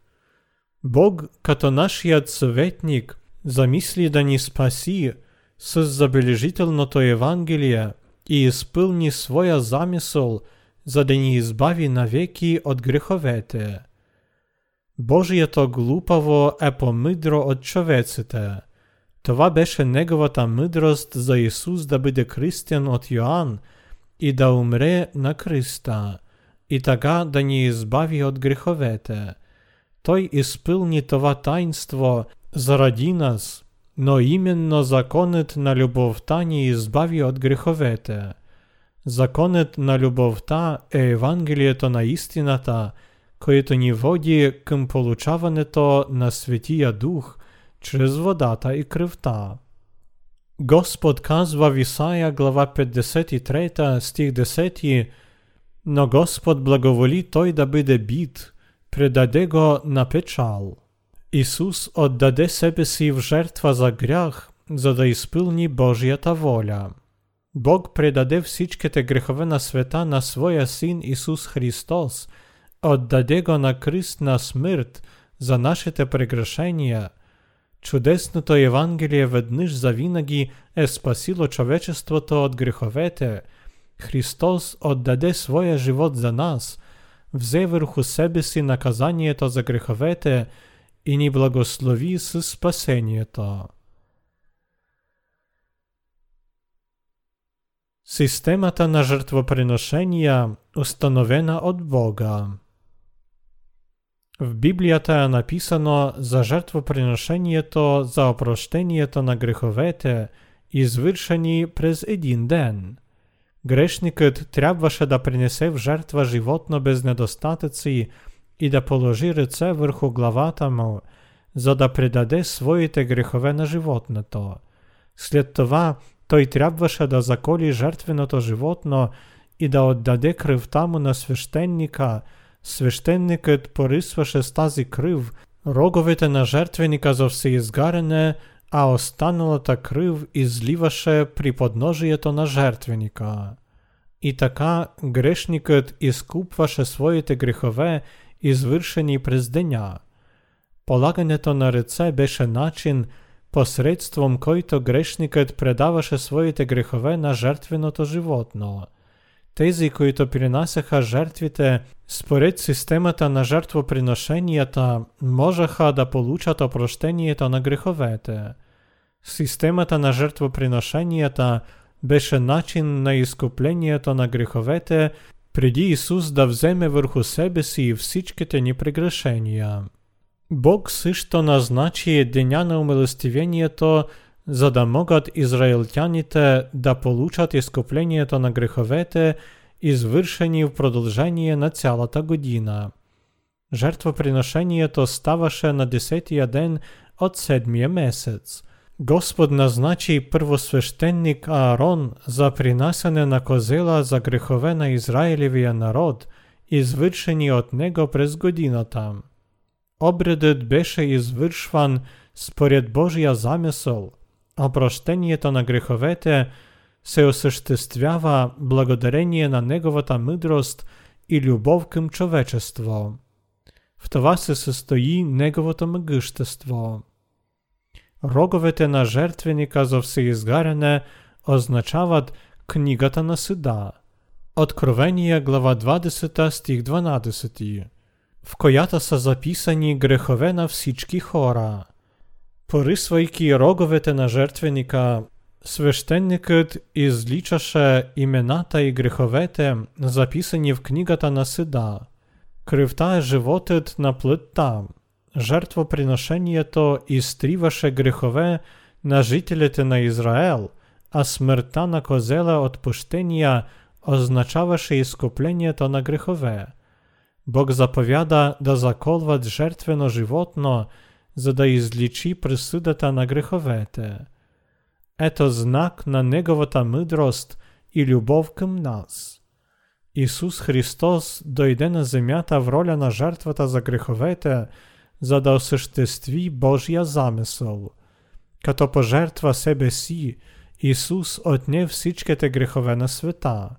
Бог, като нашият съветник, замисли да ни спаси с забележителното Евангелие и изпълни своя замисъл, за да ни избави навеки от греховете. Божието глупаво е по-мъдро от човеците. Това беше неговата мъдрост за Исус да бъде кръстен от Йоанн и да умре на кръста и така да ни избави от греховете. Той изпълни това таинство заради нас, но именно законът на любовта ни избави от греховете. Законът на любовта е Евангелието на истината, което ни води към получаването на Светия Дух чрез водата и кръвта. Господ казва в Исаия глава 53 стих 10 но Господ благоволи той да бъде бит, предаде го на печал. Исус отдаде себе си в жертва за грях, за да изпълни Божията воля. Бог предаде всичките грехове на света на своя Син Исус Христос, отдаде го на кръст на смърт за нашите прегрешения. Чудесното Евангелие веднъж завинаги е спасило човечеството от греховете. Христос отдаде своя живот за нас, взе върху себе си наказанието за греховете и ни благослови с спасението. Системата на жертвоприношения, установена от Бога. В Библията е написано за жертвоприношението за опрощението на греховете, извършени през един ден. Грешникът трябваше да принесе в жертва животно без недостатъци и да положи ръце върху главата му, за да предаде своите грехове на животното. След това той трябваше да заколи жертвеното животно и да отдаде кръвта му на свещеника. Свещеникът порисваше с тази кръв роговете на жертвеника за всеизгаряне, а останалата кръв изливаше при подножието на жертвеника. И така грешникът изкупваше своите грехове, извършени през деня. Полагането на ръце беше начин, посредством който грешникът предаваше своите грехове на жертвеното животно. Тези, които принасяха жертвите според системата на жертвоприношенията, можеха да получат опрощението на греховете. Системата на жертвоприношенията беше начин на изкуплението на греховете преди Исус да вземе върху себе си всичките ни прегрешения. Бог също назначи деня на умилостивението, за да могат израелтяните да получат изкуплението на греховете, извършени в продължение на цялата година. Жертвоприношението ставаше на десетия ден от седмия месец. Господ назначи първосвещеник Аарон за принасяне на козела за грехове на Израилевия народ, извършени от него през годината. Обредът беше извършван според Божия замисъл, а прощението на греховете се осъществява благодарение на Неговата мъдрост и любов към човечество. В това се състои Неговото могъщество. Роговете на жертвеника за всеизгаряне означават книгата на съда. Откровение глава 20 стих 12 в която са записани грехове на всички хора. Порисвайки роговете на жертвеника, свещеникът изличаше имената и греховете, записани в книгата на съда. Кръвта е животът на плътта. Жертвоприношението изтриваше грехове на жителите на Израел, а смъртта на козела отпущения означаваше изкуплението на грехове. Бог заповяда да заколват жертвено животно, за да изличи присъдата на греховете. Ето знак на Неговата мъдрост и любов към нас. Исус Христос дойде на земята в роля на жертвата за греховете, за да осъществи Божия замисъл. Като пожертва себе си, Исус отне всичките грехове на света.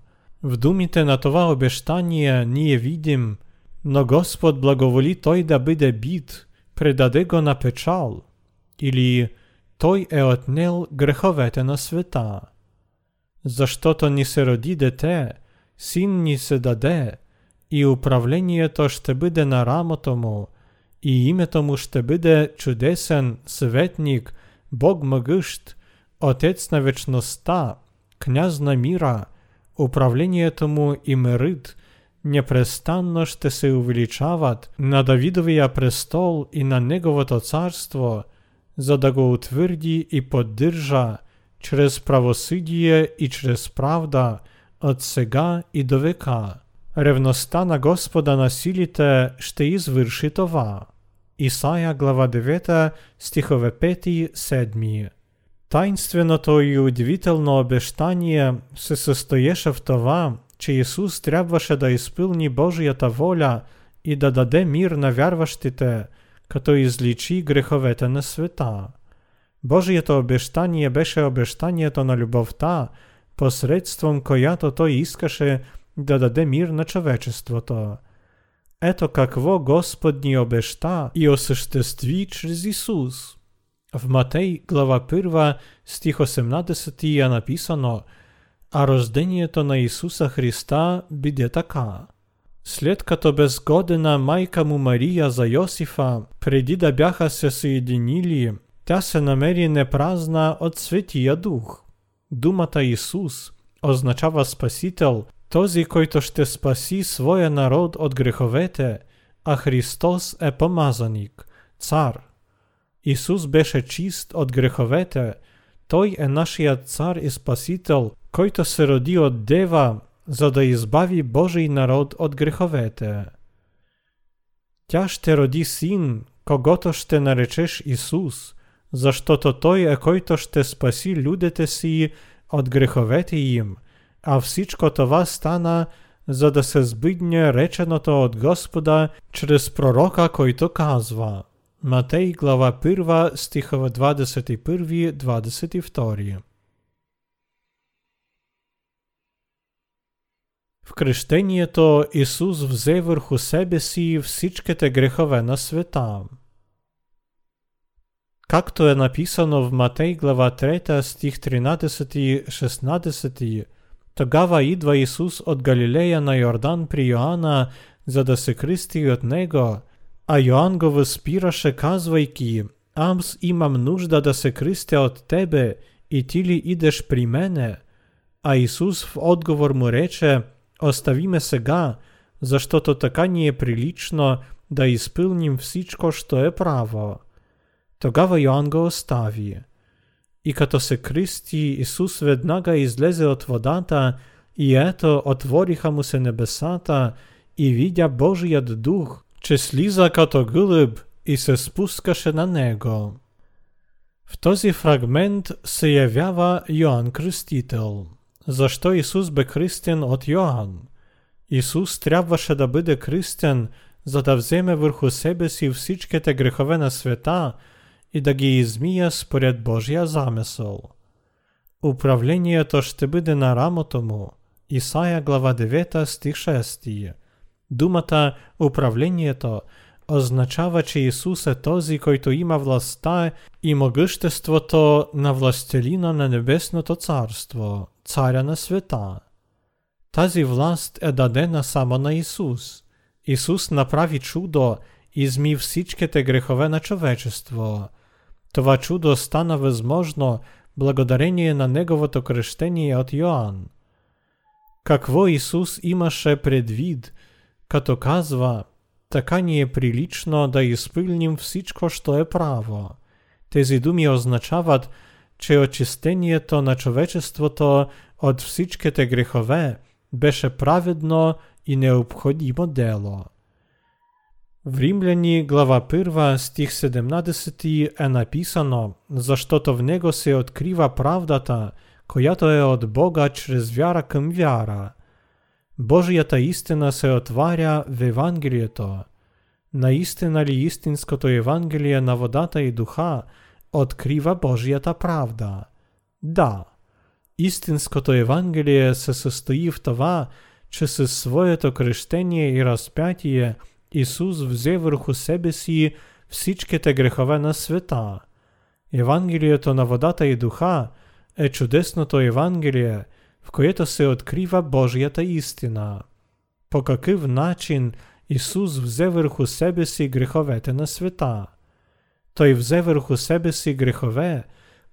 В думите на това обещание ние видим – но Господ благоволи той да бъде бит, предаде го на печал, или той е отнел греховете на света. Защото ни се роди дете, син ни се даде, и управлението ще бъде на рамото му, и името му ще бъде чудесен съветник, Бог могъщ, Отец на вечността, княз на мира, управлението му и мирът, непрестанно ще се увеличават на Давидовия престол и на Неговото царство, за да го утвърди и поддържа чрез правосъдие и чрез правда от сега и до века. Ревността на Господа на силите ще извърши това. Исаия глава 9 стихове 5-7 Таинственото и удивително обещание се състоеше в това, че Исус трябваше да изпълни Божията воля и да даде мир на вярващите, като изличи греховете на света. Божието обещание беше обещанието на любовта, посредством която той искаше да даде мир на човечеството. Ето какво Господ ни обеща и осъществи чрез Исус. В Матей глава 1 стих 18 е написано А рождението на Исуса Христа биде така. След като безгодена майка му Мария за Йосифа, преди да бяха се съединили, тя се намери непразна от Светия Дух. Думата Исус означава Спасител, този, който ще спаси своя народ от греховете, а Христос е помазаник, цар. Исус беше чист от греховете, той е нашият цар и спасител, който се роди от дева, за да избави Божий народ от греховете. Тя ще роди син, когото ще наречеш Исус, защото той е който ще спаси людите си от греховете їм, а всичко това стана, за да се збидне реченото от Господа чрез пророка, който казва. Матей глава 1 стихове 21-22 В крещението Исус взе върху себе си всичките грехове на света. Както е написано в Матей глава 3 стих 13 и 16, тогава идва Исус от Галилея на Йордан при Йоанна, за да се кръсти от него, а Йоанн го възпираше казвайки, Амс имам нужда да се кръстя от тебе, и ти ли идеш при мене? А Исус в отговор му рече, Остави ме сега, защото така ни е прилично да изпълним всичко, що е право. Тогава Йоанн го остави. И като се кръсти, Исус веднага излезе от водата, и ето отвориха му се небесата, и видя Божият дух, че слиза като гълъб и се спускаше на него. В този фрагмент се явява Йоанн Кръстител. Защо Исус бе кръстен от Йоанн? Исус трябваше да бъде кръстен, за да вземе върху себе си всичките грехове на света и да ги измия според Божия замисъл. Управлението ще бъде на рамото му. Исаия глава 9 стих 6. Думата управлението означава, че Исус е този, който има властта и могъществото на властелина на небесното царство, царя на света. Тази власт е дадена само на Исус. Исус направи чудо, изми всичките грехове на човечество. Това чудо стана възможно благодарение на Неговото кръщение от Йоанн. Какво Исус имаше предвид, като казва, така ни е прилично да изпълним всичко, що е право. Тези думи означават, че очистението на човечеството от всичките грехове беше праведно и необходимо дело. В Римляни глава 1 стих 17 е написано, защото в него се открива правдата, която е от Бога чрез вяра към вяра. Божията истина се отваря в Евангелието. Наистина ли истинското Евангелие на водата и духа открива Божията правда? Да. Истинското Евангелие се състои в това, че със своето кръщение и разпятие Исус взе върху себе си всичките грехове на света. Евангелието на водата и духа е чудесното Евангелие, в което се открива Божията истина. По какъв начин Исус взе върху себе си греховете на света? Той взе върху себе си грехове,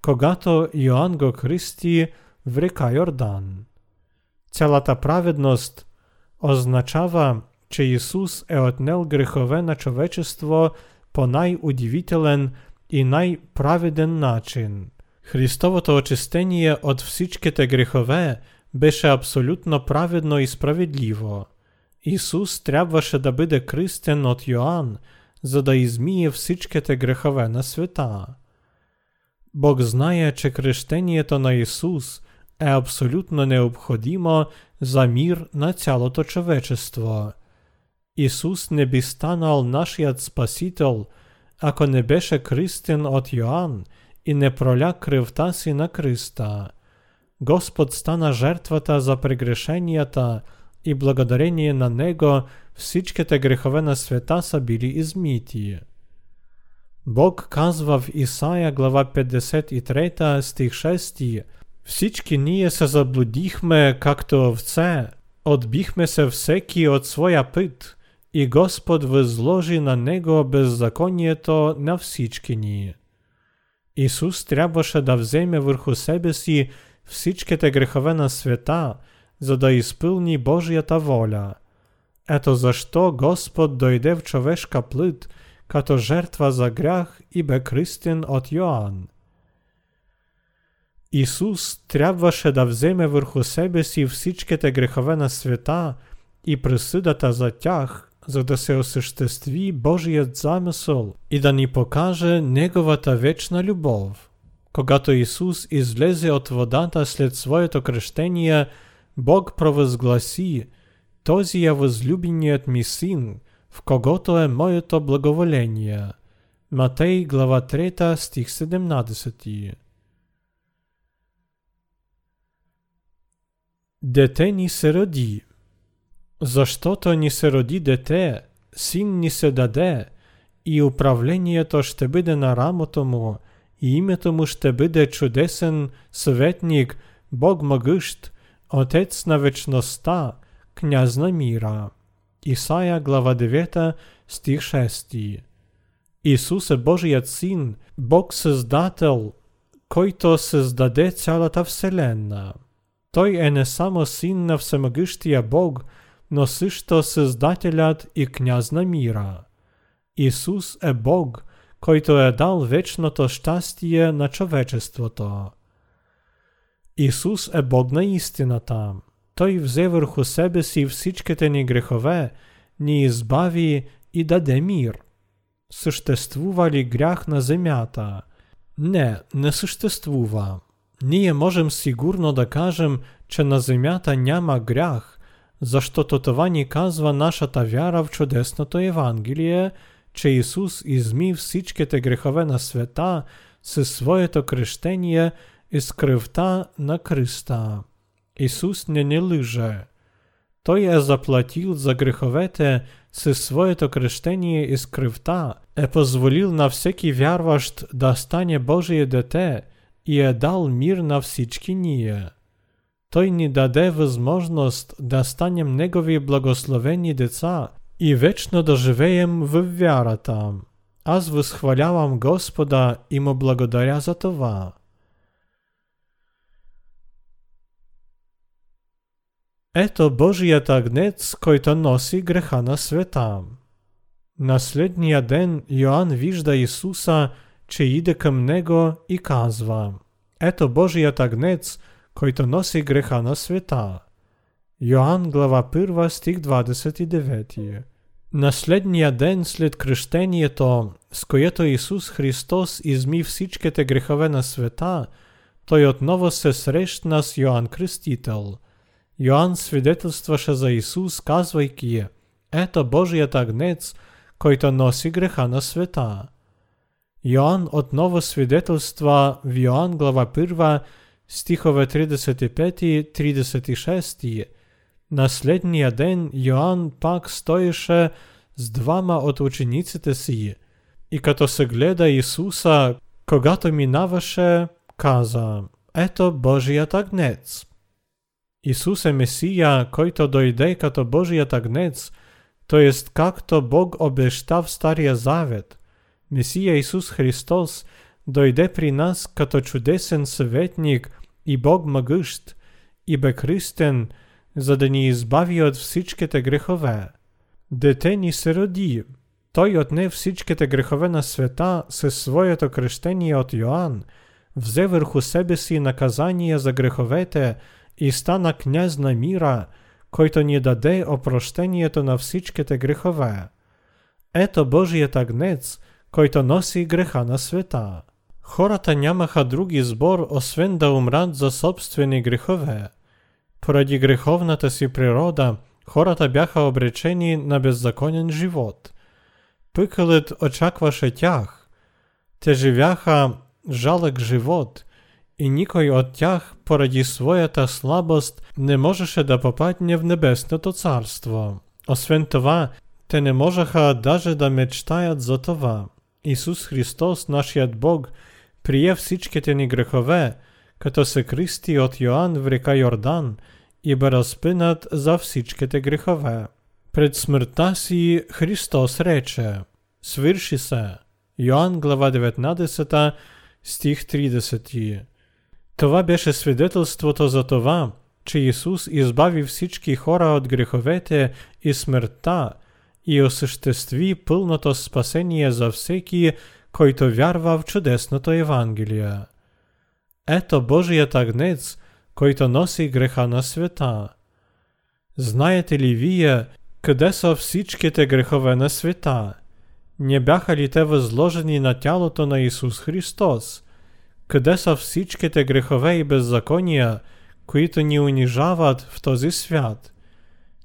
когато Йоанн го кръсти в река Йордан. Цялата праведност означава, че Исус е отнел грехове на човечество по най-удивителен и най-праведен начин. Христовото очистение от всичките грехове беше абсолютно праведно и справедливо. Исус трябваше да бъде кръстен от Йоанн, за да измие всичките грехове на света. Бог знае, че кръщението на Исус е абсолютно необходимо за мир на цялото човечество. Исус не би станал нашият Спасител, ако не беше кръстен от Йоанн і не проля кривта Сина Христа. Господ стана жертва та за прегрешення та і благодарение на Него всички те грехове свята са били изміті. Бог казвав Ісая, глава 53, стих 6, «Всічки ніє се заблудіхме, как то овце, отбіхме се всекі от своя пит, і Господ визложи на Него беззаконніє то на всічки ніє». Ісус трябваше да вземе върху себе си всичките грехове на света, за да изпълни Божията воля. Ето защо Господ дойде в човешка плит, като жертва за грях і бе кръстен от Йоанн. Ісус трябваше да вземе върху себе си всичките грехове на света і присидата за тях, за да се осъществи Божият замисъл и да ни покаже Неговата вечна любов. Когато Исус излезе от водата след своето кръщение, Бог провъзгласи, този е възлюбеният ми син, в когото е моето благоволение. Матей глава 3 стих 17 Дете ни се роди. Защото ни се роди дете, син ни се даде, і управлението ще буде на рамото му, і імето му ще буде чудесен советник, Бог могъщ, Отец на вечността, князь на мира. Исаия, глава 9, стих 6. Исус е Божият син, Бог Създател, който създаде цялата вселена. Той е не само син на всемогъщия Бог, но също Създателят и княз на мира. Исус е Бог, който е дал вечното щастие на човечеството. Исус е Бог на истината. Той взе върху себе си всичките ни грехове, ни избави и даде мир. Съществува ли грях на земята? Не, не съществува. Ние можем сигурно да кажем, че на земята няма грях, защото това ни казва нашата вяра в чудесното Евангелие, че Исус изми всичките грехове на света със своето крещение и с кръвта на Христа. Исус не ни лъже. Той е заплатил за греховете със своето крещение и с кръвта, е позволил на всеки вярващ да стане Божие дете – и е дал мир на всички ние. Той ни даде възможност да станем Негови благословени деца и вечно да живеем в вярата. Аз възхвалявам Господа и му благодаря за това. Ето Божият агнец, който носи греха на света. На следния ден Йоанн вижда Исуса, че иде към него и казва Ето Божият агнец, който носи греха на света. Йоанн глава 1 стих 29 На следния ден след кръщението, с което Исус Христос изми всичките грехове на света, той отново се срещна с Йоанн Кръстител. Йоанн свидетелстваше за Исус, казвайки Ето Божият агнец, който носи греха на света. Йоанн отново свидетелства в Йоанн глава 1, стихове 35-36. На следния ден Йоанн пак стоеше з двама от учениците си, і като се гледа Ісуса, когато минаваше, каза, «Ето Божият агнец». Исус е Месия, който дойде като Божият агнец, то есть както Бог обеща в Стария Завет – Месия Исус Христос дойде при нас като чудесен съветник и Бог могъщ, и бе кръстен, за да ни избави от всичките грехове. Дете ни се роди. Той отне всичките грехове на света със своето кръщение от Йоанн, взе върху себе си наказание за греховете и стана княз на мира, който ни даде опрощението на всичките грехове. Ето Божият агнец – който носи греха на света. Хората нямаха друг избор, освен да умрат за собствени грехове. Поради греховната си природа, хората бяха обречени на беззаконен живот. Пъкълът очакваше тях. Те живяха жалък живот и никой от тях поради своята слабост не можеше да попадне в небесното царство. Освен това, те не можеха даже да мечтаят за това. Исус Христос, нашият Бог, прие всичките ни грехове, като се кръсти от Йоанн в река Йордан и бе разпинат за всичките грехове. Пред смъртта си Христос рече, свърши се. Йоанн глава 19, стих 30. Това беше свидетелството за това, че Исус избави всички хора от греховете и смъртта и осъществи пълното спасение за всеки, който вярва в чудесното Евангелие. Ето Божият агнец, който носи греха на света. Знаете ли вие, къде са всичките грехове на света? Не бяха ли те възложени на тялото на Исус Христос? Къде са всичките грехове и беззакония, които ни унижават в този свят?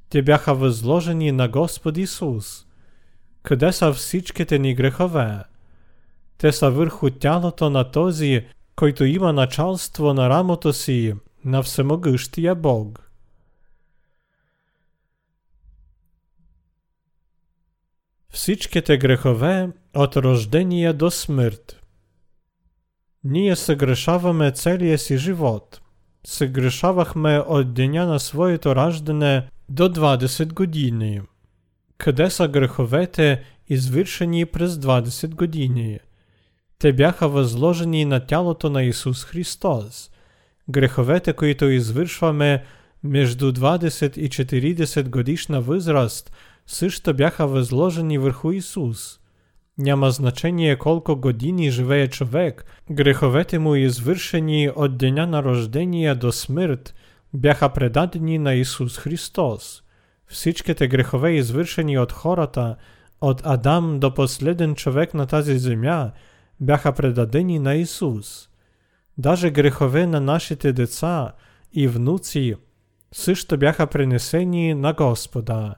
Те бяха възложени на Господ Исус. Къде са всичките ни грехове? Те са върху тялото на този, който има началство на рамото си, на всемогъщия Бог. Всичките грехове от рождение до смърт. Ние съгрешаваме целия си живот. Съгрешавахме от деня на своето раждане до 20 години. Къде са греховете, извършени през 20 години? Те бяха възложени на тялото на Исус Христос. Греховете, които извършваме между 20 и 40 годишна възраст, също бяха възложени върху Исус. Няма значение колко години живее човек, греховете му извършени от деня на рождение до смърт бяха предадени на Исус Христос. Всичките грехове извършени от хората, от Адам до последен човек на тази земя – бяха предадени на Исус. Даже грехове на нашите деца и внуци също бяха пренесени на Господа.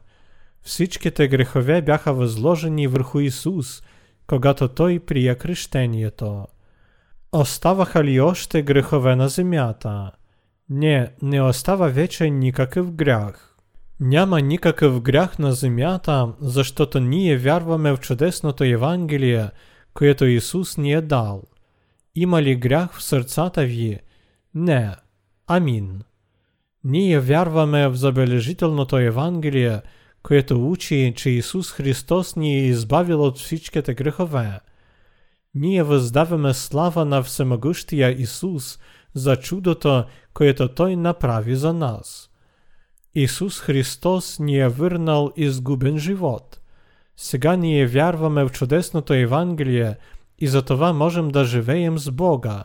Всичките грехове бяха възложени върху Исус, когато Той прия кръщението. Оставаха ли още грехове на земята? Не, не остава вече никакъв грях. Няма никакъв грях на земята, защото ние вярваме в чудесното Евангелие – което Исус ни е дал. Има ли грях в сърцата ви? Не. Амин. Ние вярваме в забележителното Евангелие, което учи, че Исус Христос ни е избавил от всичките грехове. Ние въздаваме слава на Всемогъщия Исус за чудото, което Той направи за нас. Исус Христос ни е върнал изгубен живот – сега ние вярваме в чудесното Евангелие и за това можем да живеем с Бога.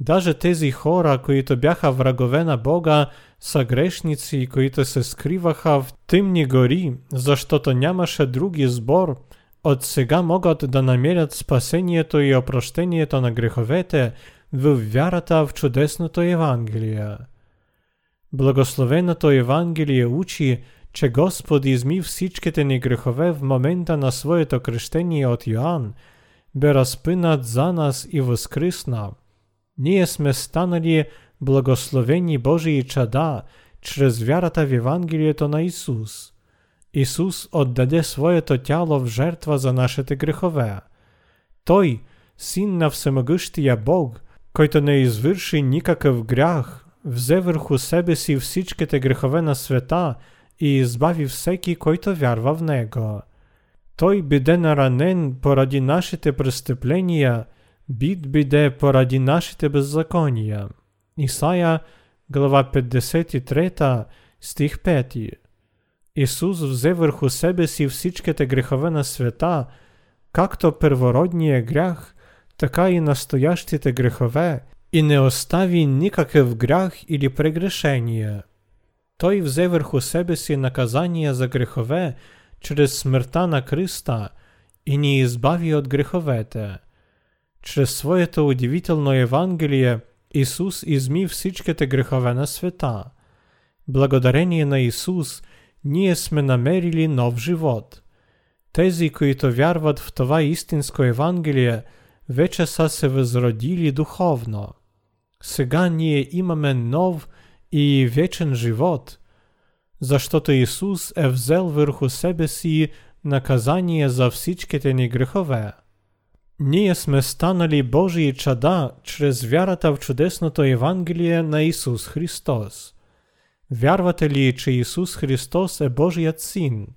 Даже тези хора, които бяха врагове на Бога, са грешници, които се скриваха в тъмни гори, защото нямаше други сбор, от сега могат да намерят спасението и опрощението на греховете в вярата в чудесното Евангелие. Благословеното Евангелие учи, че Господ изми всичките ни грехове в момента на своето кръщение от Йоанн, бе разпинат за нас и възкръсна. Ние сме станали благословени Божии чада чрез вярата в Евангелието на Исус. Исус отдаде своето тяло в жертва за нашите грехове. Той, син на всемогъщия Бог, който не извърши никакъв грях, взе върху себе си всичките грехове на света – и избави всеки, който вярва в Него. Той биде наранен поради нашите престъпления, бит биде поради нашите беззакония. Исаия, глава 53, стих 5. Исус взе върху себе си всичките грехове на света, както первородния грях, така и настоящите грехове, и не остави никакъв грях или прегрешение. Той взе върху себе си наказание за грехове чрез смъртта на Христа и ни избави от греховете. Чрез своето удивително Евангелие Исус изми всичките грехове на света. Благодарение на Исус ние сме намерили нов живот. Тези, които вярват в това истинско Евангелие, вече са се възродили духовно. Сега ние имаме нов и вечен живот, защото Исус е взел върху себе си наказание за всичките ни грехове. Ние сме станали Божии чада чрез вярата в чудесното Евангелие на Исус Христос. Вярвате ли, че Исус Христос е Божият Син?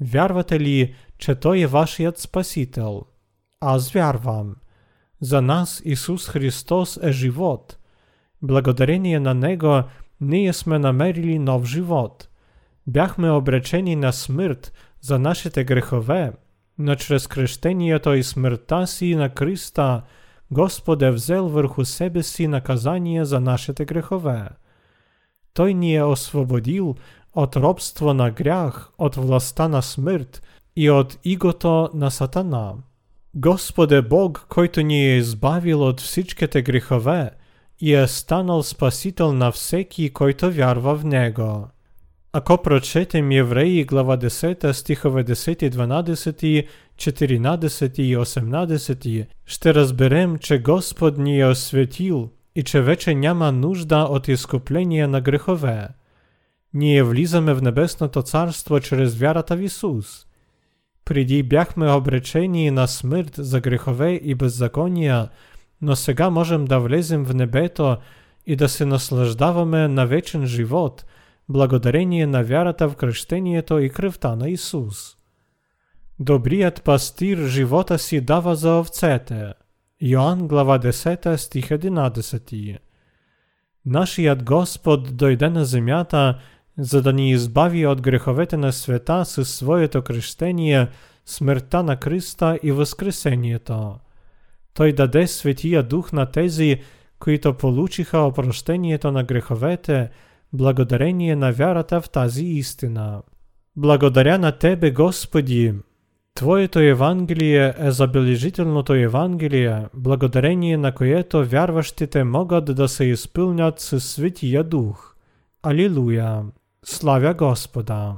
Вярвате ли, че Той е вашият Спасител? Аз вярвам. За нас Исус Христос е живот. Благодарение на Него ние сме намерили нов живот. Бяхме обречени на смърт за нашите грехове, но чрез кръщението и смъртта си на Христа Господ е взел върху себе си наказание за нашите грехове. Той ни е освободил от робство на грях, от властта на смърт и от игото на Сатана. Господ е Бог, който ни е избавил от всичките грехове и е станал спасител на всеки, който вярва в Него. Ако прочетем Євреї, глава 10, стихове 10, 12, 14 і 18, ще розберем, че Господ ни е освятил, і че вече няма нужда от іскуплення на грехове. Ние влізаме в Небесното Царство через вярата в Ісус. Приді бяхме обречені на смерть за грехове і беззаконня, но сега можем да влезем в небето і да се наслаждаваме на вечен живот – благодарение на вярата в кръщението и кръвта на Исус. Добрият пастир живота си дава за овцете. Йоанн глава 10 стих 11. Нашият Господ дойде на земята, за да ни избави от греховете на света със своето кръщение, смъртта на Христа и възкресението. Той даде Светия Дух на тези, които получиха опрощението на греховете, благодарение на вярата в тази истина. Благодаря на Тебе, Господи! Твоето Евангелие е забележителното Евангелие, благодарение на което вярващите могат да се изпълнят със Светия Дух. Алилуя! Славя Господа!